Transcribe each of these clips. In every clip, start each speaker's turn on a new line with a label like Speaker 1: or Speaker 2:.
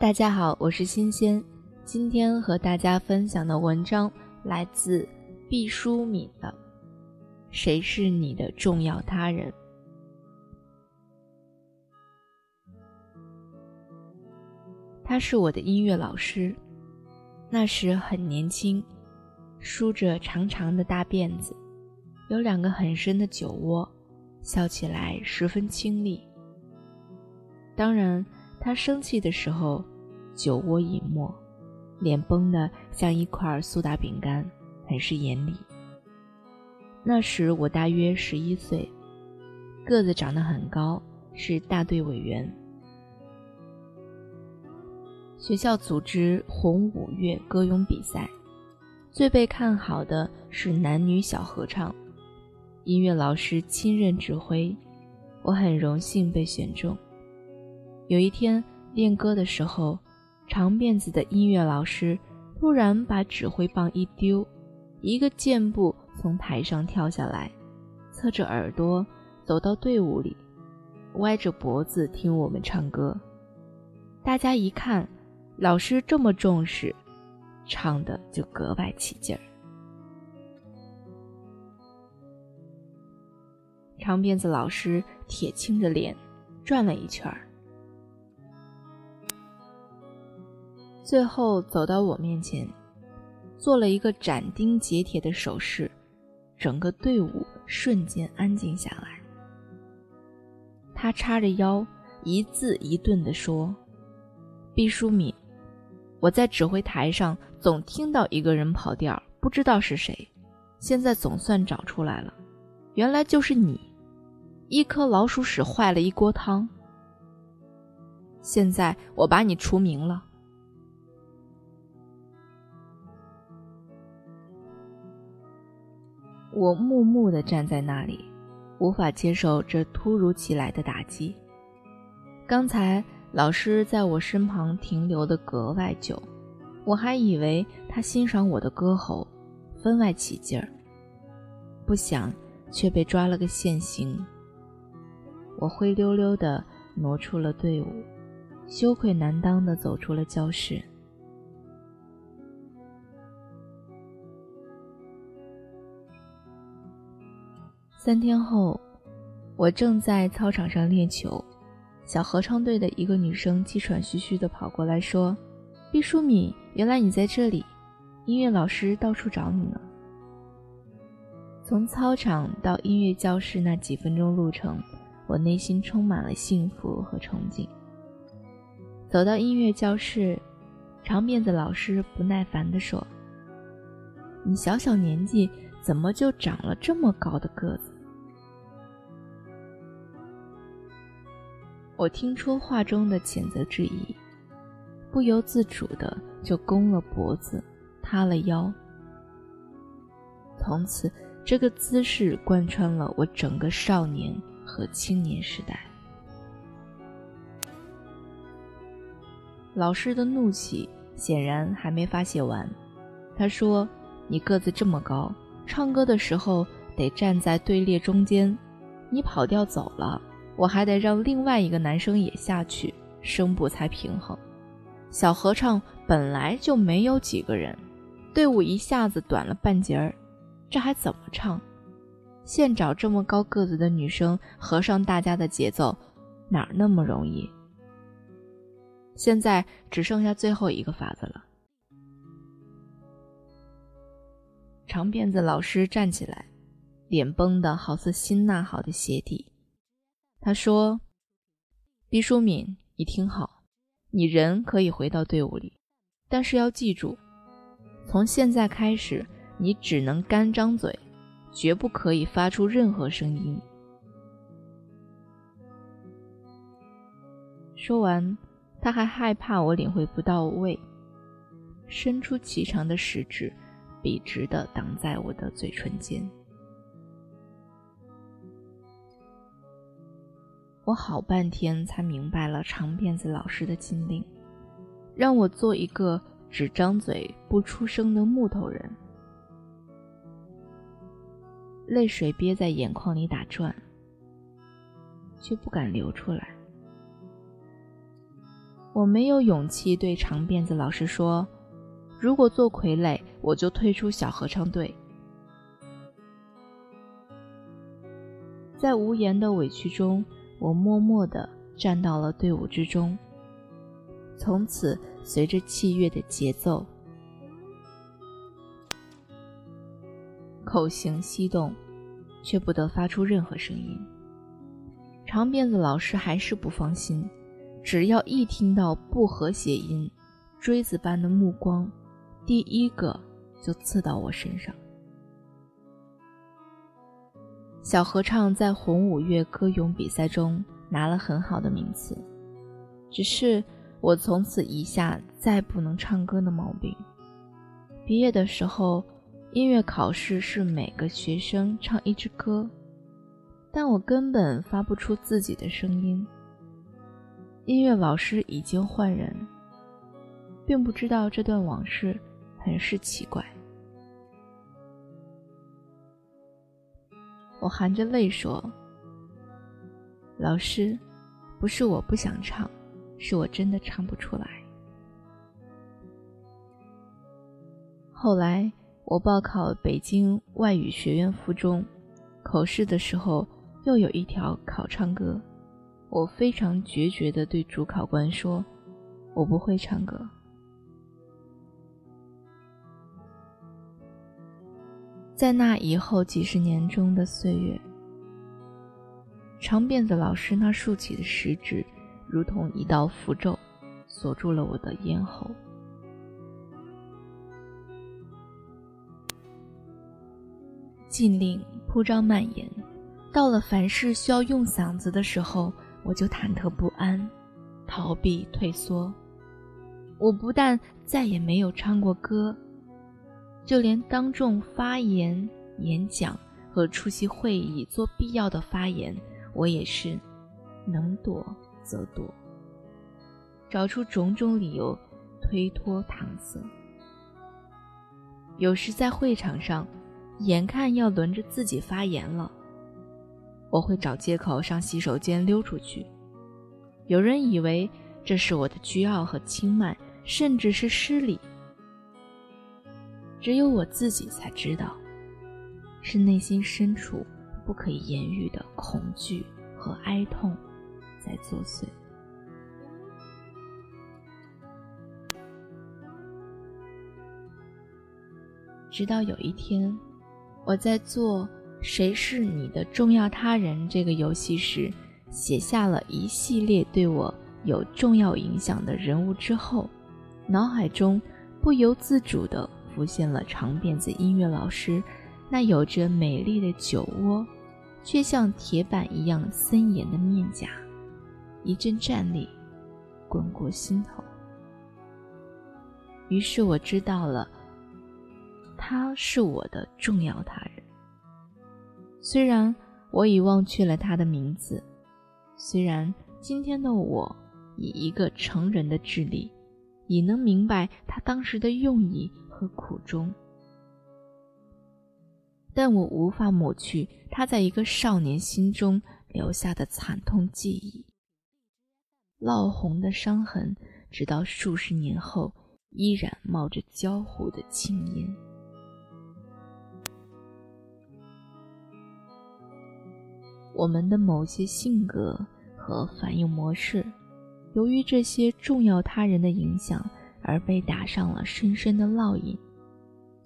Speaker 1: 大家好，我是新鲜。今天和大家分享的文章来自毕淑敏的《谁是你的重要他人》。他是我的音乐老师，那时很年轻，梳着长长的大辫子，有两个很深的酒窝，笑起来十分清丽。当然，他生气的时候。酒窝隐没，脸绷得像一块苏打饼干，很是严厉。那时我大约十一岁，个子长得很高，是大队委员。学校组织红五月歌咏比赛，最被看好的是男女小合唱，音乐老师亲任指挥，我很荣幸被选中。有一天练歌的时候。长辫子的音乐老师突然把指挥棒一丢，一个箭步从台上跳下来，侧着耳朵走到队伍里，歪着脖子听我们唱歌。大家一看，老师这么重视，唱的就格外起劲儿。长辫子老师铁青着脸转了一圈儿。最后走到我面前，做了一个斩钉截铁的手势，整个队伍瞬间安静下来。他叉着腰，一字一顿地说：“毕淑敏，我在指挥台上总听到一个人跑调，不知道是谁，现在总算找出来了，原来就是你，一颗老鼠屎坏了一锅汤。现在我把你除名了。”我木木地站在那里，无法接受这突如其来的打击。刚才老师在我身旁停留的格外久，我还以为他欣赏我的歌喉，分外起劲儿。不想却被抓了个现行。我灰溜溜地挪出了队伍，羞愧难当地走出了教室。三天后，我正在操场上练球，小合唱队的一个女生气喘吁吁地跑过来说：“毕淑敏，原来你在这里，音乐老师到处找你呢。”从操场到音乐教室那几分钟路程，我内心充满了幸福和憧憬。走到音乐教室，长辫子老师不耐烦地说：“你小小年纪。”怎么就长了这么高的个子？我听出话中的谴责之意，不由自主的就弓了脖子，塌了腰。从此，这个姿势贯穿了我整个少年和青年时代。老师的怒气显然还没发泄完，他说：“你个子这么高。”唱歌的时候得站在队列中间，你跑调走了，我还得让另外一个男生也下去，声部才平衡。小合唱本来就没有几个人，队伍一下子短了半截儿，这还怎么唱？现找这么高个子的女生合上大家的节奏，哪那么容易？现在只剩下最后一个法子了。长辫子老师站起来，脸绷得好似新纳好的鞋底。他说：“毕淑敏，你听好，你人可以回到队伍里，但是要记住，从现在开始，你只能干张嘴，绝不可以发出任何声音。”说完，他还害怕我领会不到位，伸出颀长的食指。笔直的挡在我的嘴唇间，我好半天才明白了长辫子老师的禁令，让我做一个只张嘴不出声的木头人，泪水憋在眼眶里打转，却不敢流出来。我没有勇气对长辫子老师说：“如果做傀儡，我就退出小合唱队。”在无言的委屈中，我默默地站到了队伍之中。从此，随着器乐的节奏，口型翕动，却不得发出任何声音。长辫子老师还是不放心，只要一听到不和谐音，锥子般的目光，第一个就刺到我身上。小合唱在红五月歌咏比赛中拿了很好的名次，只是我从此一下再不能唱歌的毛病。毕业的时候，音乐考试是每个学生唱一支歌，但我根本发不出自己的声音。音乐老师已经换人，并不知道这段往事，很是奇怪。我含着泪说：“老师，不是我不想唱，是我真的唱不出来。”后来我报考北京外语学院附中，口试的时候又有一条考唱歌，我非常决绝地对主考官说：“我不会唱歌。”在那以后几十年中的岁月，长辫子老师那竖起的食指，如同一道符咒，锁住了我的咽喉。禁令铺张蔓延，到了凡事需要用嗓子的时候，我就忐忑不安，逃避退缩。我不但再也没有唱过歌。就连当众发言、演讲和出席会议做必要的发言，我也是能躲则躲，找出种种理由推脱搪塞。有时在会场上，眼看要轮着自己发言了，我会找借口上洗手间溜出去。有人以为这是我的倨傲和轻慢，甚至是失礼。只有我自己才知道，是内心深处不可以言喻的恐惧和哀痛在作祟。直到有一天，我在做“谁是你的重要他人”这个游戏时，写下了一系列对我有重要影响的人物之后，脑海中不由自主的。浮现了长辫子音乐老师那有着美丽的酒窝，却像铁板一样森严的面颊，一阵战栗滚过心头。于是我知道了，他是我的重要他人。虽然我已忘却了他的名字，虽然今天的我以一个成人的智力，已能明白他当时的用意。和苦衷，但我无法抹去他在一个少年心中留下的惨痛记忆。烙红的伤痕，直到数十年后，依然冒着焦糊的青烟。我们的某些性格和反应模式，由于这些重要他人的影响。而被打上了深深的烙印。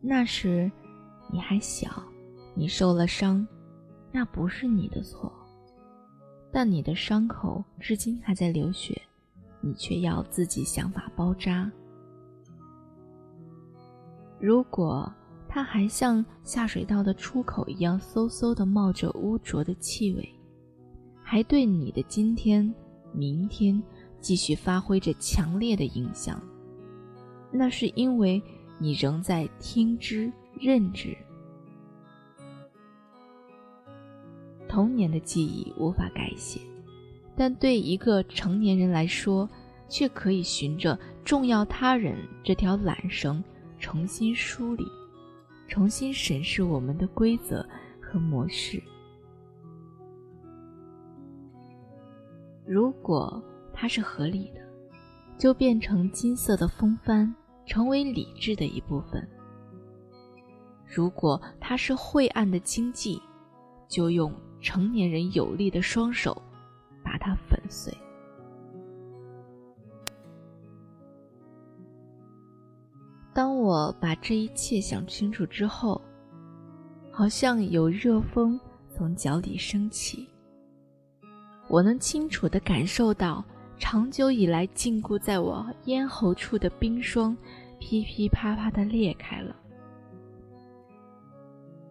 Speaker 1: 那时，你还小，你受了伤，那不是你的错。但你的伤口至今还在流血，你却要自己想法包扎。如果它还像下水道的出口一样，嗖嗖地冒着污浊的气味，还对你的今天、明天继续发挥着强烈的影响。那是因为你仍在听之任之。童年的记忆无法改写，但对一个成年人来说，却可以循着重要他人这条缆绳重新梳理，重新审视我们的规则和模式。如果它是合理的。就变成金色的风帆，成为理智的一部分。如果它是晦暗的经济，就用成年人有力的双手把它粉碎。当我把这一切想清楚之后，好像有热风从脚底升起。我能清楚地感受到，长久以来禁锢在我咽喉处的冰霜，噼噼啪啪地裂开了。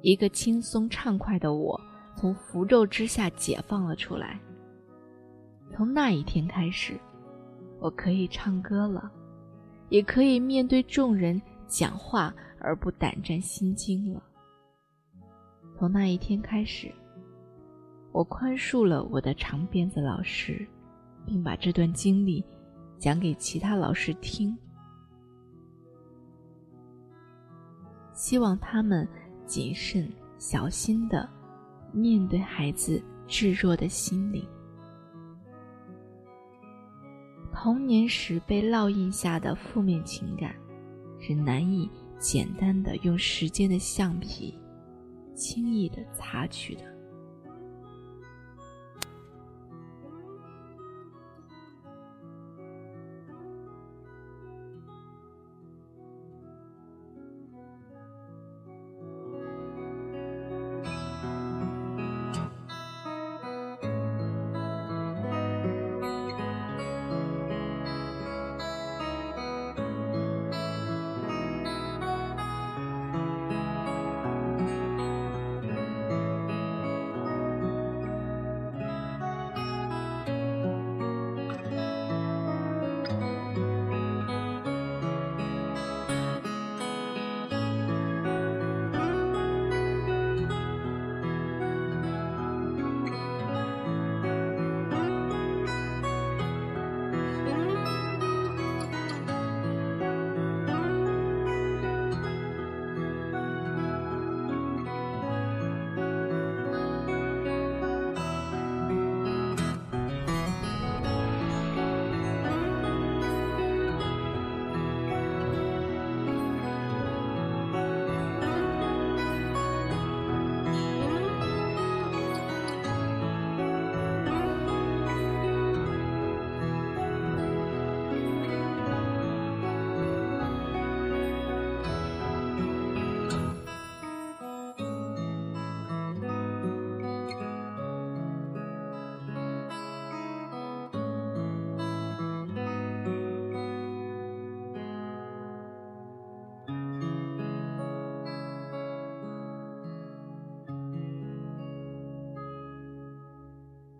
Speaker 1: 一个轻松畅快的我，从符咒之下解放了出来。从那一天开始，我可以唱歌了，也可以面对众人讲话而不胆战心惊了。从那一天开始，我宽恕了我的长辫子老师，并把这段经历讲给其他老师听，希望他们。谨慎小心的面对孩子稚弱的心灵，童年时被烙印下的负面情感，是难以简单的用时间的橡皮轻易的擦去的。